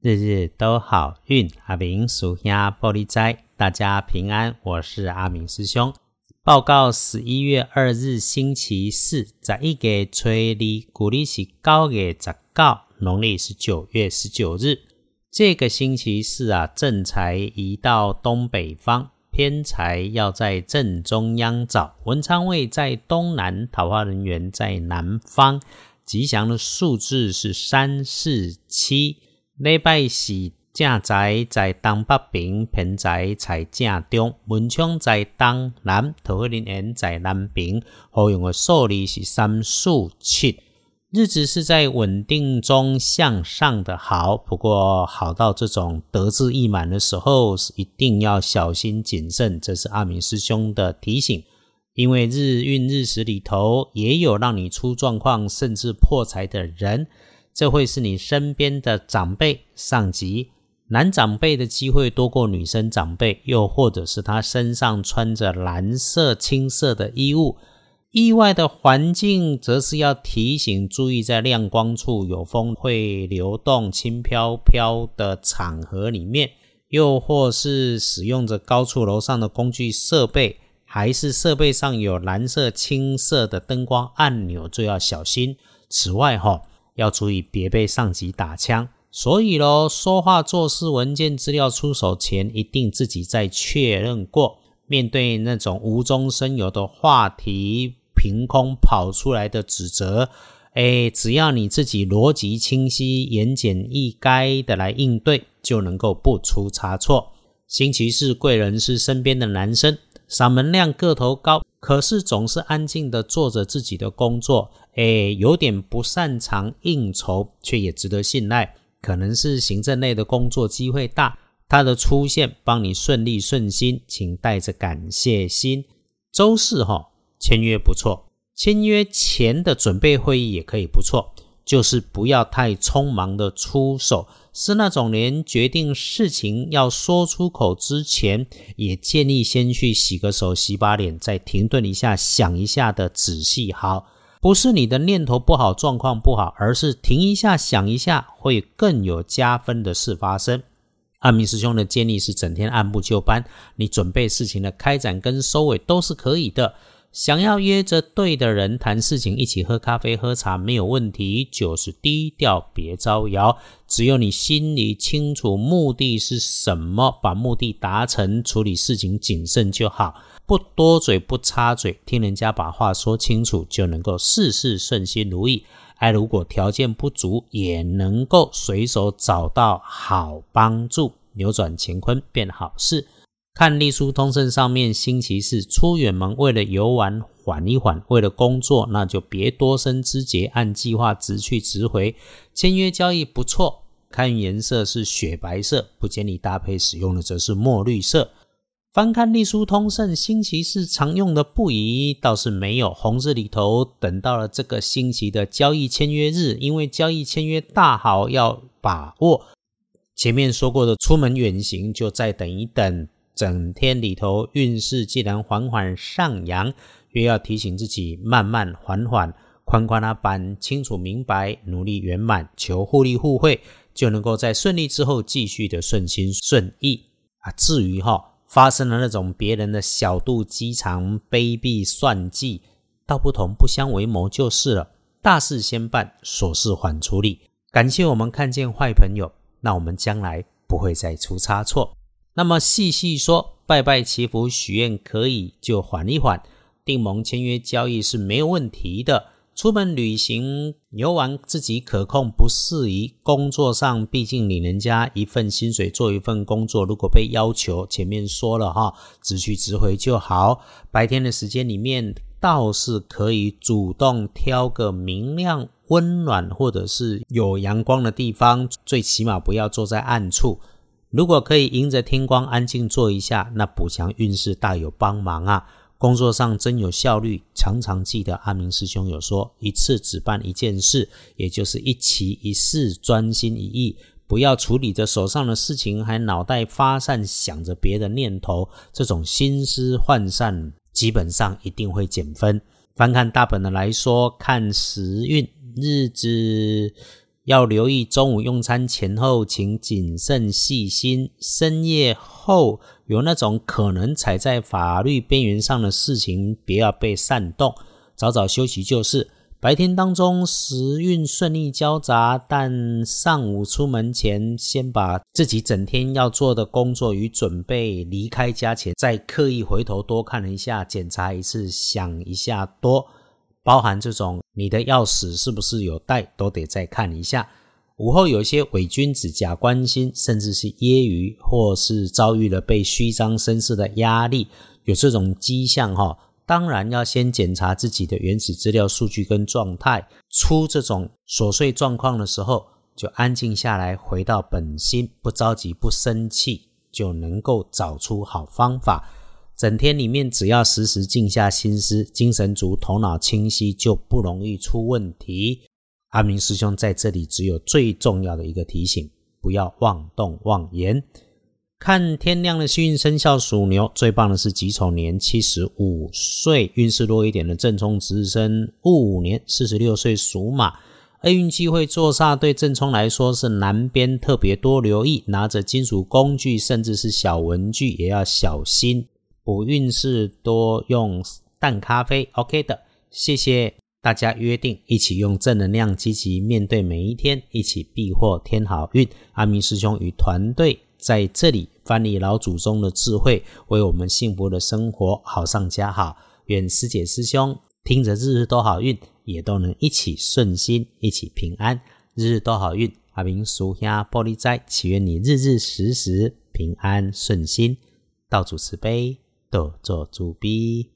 日日都好运，阿明属下玻璃斋，大家平安。我是阿明师兄，报告十一月二日星期四，在一个初二，古历是九月十九，农历是九月十九日。这个星期四啊，正财移到东北方，偏财要在正中央找。文昌位在东南，桃花人员在南方。吉祥的数字是三四七。礼拜四正宅在东北边，偏宅在正中，文昌在东南，桃花人缘在南边。好用的数字是三四七，日子是在稳定中向上的好，不过好到这种得志意满的时候，是一定要小心谨慎。这是阿明师兄的提醒，因为日运日时里头也有让你出状况甚至破财的人。这会是你身边的长辈、上级，男长辈的机会多过女生长辈，又或者是他身上穿着蓝色、青色的衣物。意外的环境，则是要提醒注意，在亮光处有风会流动、轻飘飘的场合里面，又或是使用着高处楼上的工具设备，还是设备上有蓝色、青色的灯光按钮，就要小心。此外，哈。要注意，别被上级打枪。所以咯，说话做事、文件资料出手前，一定自己再确认过。面对那种无中生有的话题，凭空跑出来的指责，哎，只要你自己逻辑清晰、言简意赅的来应对，就能够不出差错。星期四贵人是身边的男生，嗓门亮，个头高。可是总是安静的做着自己的工作，诶，有点不擅长应酬，却也值得信赖。可能是行政类的工作机会大，他的出现帮你顺利顺心，请带着感谢心。周四哈，签约不错，签约前的准备会议也可以不错。就是不要太匆忙的出手，是那种连决定事情要说出口之前，也建议先去洗个手、洗把脸，再停顿一下、想一下的仔细好。不是你的念头不好、状况不好，而是停一下、想一下，会更有加分的事发生。阿明师兄的建议是整天按部就班，你准备事情的开展跟收尾都是可以的。想要约着对的人谈事情，一起喝咖啡、喝茶没有问题，就是低调，别招摇。只有你心里清楚目的是什么，把目的达成，处理事情谨慎就好，不多嘴，不插嘴，听人家把话说清楚，就能够事事顺心如意。哎，如果条件不足，也能够随手找到好帮助，扭转乾坤，变好事。看隶书通胜上面，星期四出远门，为了游玩缓一缓，为了工作那就别多生枝节，按计划直去直回。签约交易不错，看颜色是雪白色，不建议搭配使用的则是墨绿色。翻看隶书通胜，星期四常用的不宜倒是没有，红字里头等到了这个星期的交易签约日，因为交易签约大好要把握。前面说过的出门远行，就再等一等。整天里头运势既然缓缓上扬，越要提醒自己慢慢缓缓宽宽啊板，清楚明白，努力圆满，求互利互惠，就能够在顺利之后继续的顺心顺意啊。至于哈发生了那种别人的小肚鸡肠、卑鄙算计，道不同不相为谋就是了。大事先办，琐事缓处理。感谢我们看见坏朋友，那我们将来不会再出差错。那么细细说，拜拜祈福许愿可以就缓一缓，订盟签约交易是没有问题的。出门旅行游玩自己可控不适宜，工作上毕竟领人家一份薪水做一份工作，如果被要求，前面说了哈，直去直回就好。白天的时间里面倒是可以主动挑个明亮、温暖或者是有阳光的地方，最起码不要坐在暗处。如果可以迎着天光安静坐一下，那补强运势大有帮忙啊！工作上真有效率。常常记得阿明师兄有说，一次只办一件事，也就是一期一事，专心一意，不要处理着手上的事情，还脑袋发散想着别的念头，这种心思涣散，基本上一定会减分。翻看大本的来说，看时运日子。要留意中午用餐前后，请谨慎细心。深夜后有那种可能踩在法律边缘上的事情，不要被煽动，早早休息就是。白天当中时运顺利交杂，但上午出门前，先把自己整天要做的工作与准备，离开家前再刻意回头多看了一下，检查一次，想一下多，包含这种你的钥匙是不是有带，都得再看一下。午后有些伪君子假关心，甚至是揶揄，或是遭遇了被虚张声势的压力，有这种迹象哈。当然要先检查自己的原始资料、数据跟状态。出这种琐碎状况的时候，就安静下来，回到本心，不着急、不生气，就能够找出好方法。整天里面，只要时时静下心思，精神足、头脑清晰，就不容易出问题。阿明师兄在这里只有最重要的一个提醒：不要妄动妄言。看天亮的幸运生肖属牛，最棒的是己丑年七十五岁，运势弱一点的正冲值日生戊午年四十六岁属马，厄运机会坐煞，对正冲来说是南边，特别多留意，拿着金属工具甚至是小文具也要小心。补运势多用淡咖啡，OK 的，谢谢大家约定一起用正能量积极面对每一天，一起避祸添好运。阿明师兄与团队。在这里翻译老祖宗的智慧，为我们幸福的生活好上加好。愿师姐师兄听着日日都好运，也都能一起顺心，一起平安，日日都好运。阿明叔兄玻璃斋，祈愿你日日时时平安顺心，道主慈悲，都做主笔。